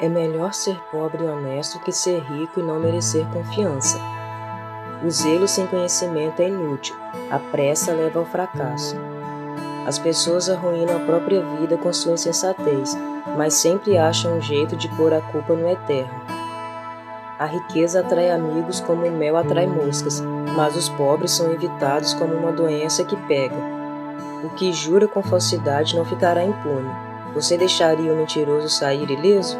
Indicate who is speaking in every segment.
Speaker 1: É melhor ser pobre e honesto que ser rico e não merecer confiança. O zelo sem conhecimento é inútil, a pressa leva ao fracasso. As pessoas arruinam a própria vida com sua insensatez, mas sempre acham um jeito de pôr a culpa no eterno. A riqueza atrai amigos como o mel atrai moscas, mas os pobres são evitados como uma doença que pega. O que jura com falsidade não ficará impune. Você deixaria o mentiroso sair ileso?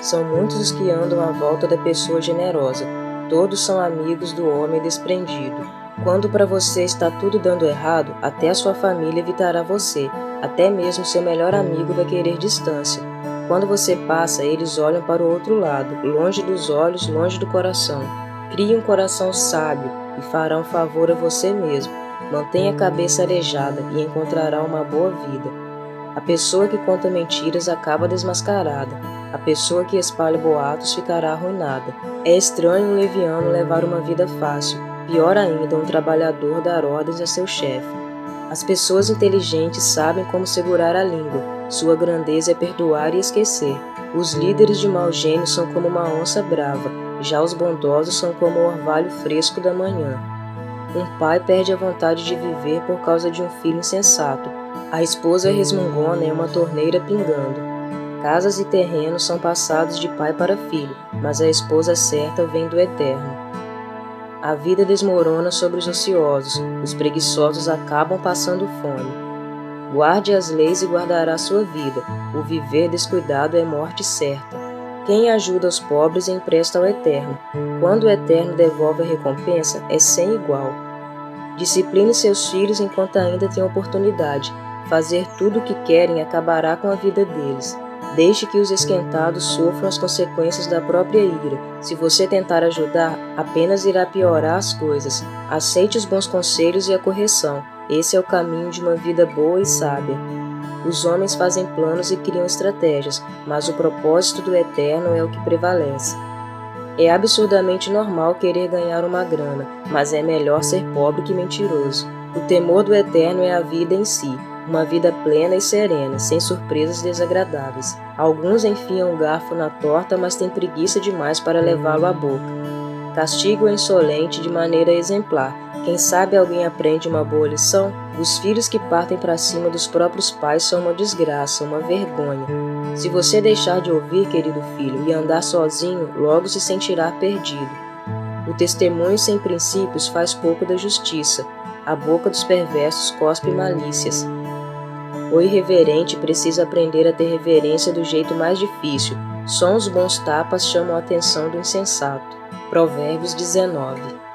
Speaker 1: São muitos os que andam à volta da pessoa generosa. Todos são amigos do homem desprendido. Quando para você está tudo dando errado, até a sua família evitará você. Até mesmo seu melhor amigo vai querer distância. Quando você passa, eles olham para o outro lado, longe dos olhos, longe do coração. Crie um coração sábio e fará um favor a você mesmo. Mantenha a cabeça arejada e encontrará uma boa vida. A pessoa que conta mentiras acaba desmascarada. A pessoa que espalha boatos ficará arruinada. É estranho um leviano levar uma vida fácil. Pior ainda, um trabalhador dar ordens a seu chefe. As pessoas inteligentes sabem como segurar a língua. Sua grandeza é perdoar e esquecer. Os líderes de mau gênio são como uma onça brava. Já os bondosos são como o orvalho fresco da manhã. Um pai perde a vontade de viver por causa de um filho insensato. A esposa resmungona é uma torneira pingando. Casas e terrenos são passados de pai para filho, mas a esposa certa vem do eterno. A vida desmorona sobre os ociosos, os preguiçosos acabam passando fome. Guarde as leis e guardará sua vida, o viver descuidado é morte certa. Quem ajuda os pobres empresta ao Eterno. Quando o Eterno devolve a recompensa, é sem igual. Discipline seus filhos enquanto ainda tem oportunidade. Fazer tudo o que querem acabará com a vida deles. Deixe que os esquentados sofram as consequências da própria ira. Se você tentar ajudar, apenas irá piorar as coisas. Aceite os bons conselhos e a correção. Esse é o caminho de uma vida boa e sábia. Os homens fazem planos e criam estratégias, mas o propósito do Eterno é o que prevalece. É absurdamente normal querer ganhar uma grana, mas é melhor ser pobre que mentiroso. O temor do Eterno é a vida em si, uma vida plena e serena, sem surpresas desagradáveis. Alguns enfiam o garfo na torta, mas têm preguiça demais para levá-lo à boca. Castigo o insolente de maneira exemplar, quem sabe alguém aprende uma boa lição? Os filhos que partem para cima dos próprios pais são uma desgraça, uma vergonha. Se você deixar de ouvir, querido filho, e andar sozinho, logo se sentirá perdido. O testemunho sem princípios faz pouco da justiça. A boca dos perversos cospe malícias. O irreverente precisa aprender a ter reverência do jeito mais difícil. Só os bons tapas chamam a atenção do insensato. Provérbios 19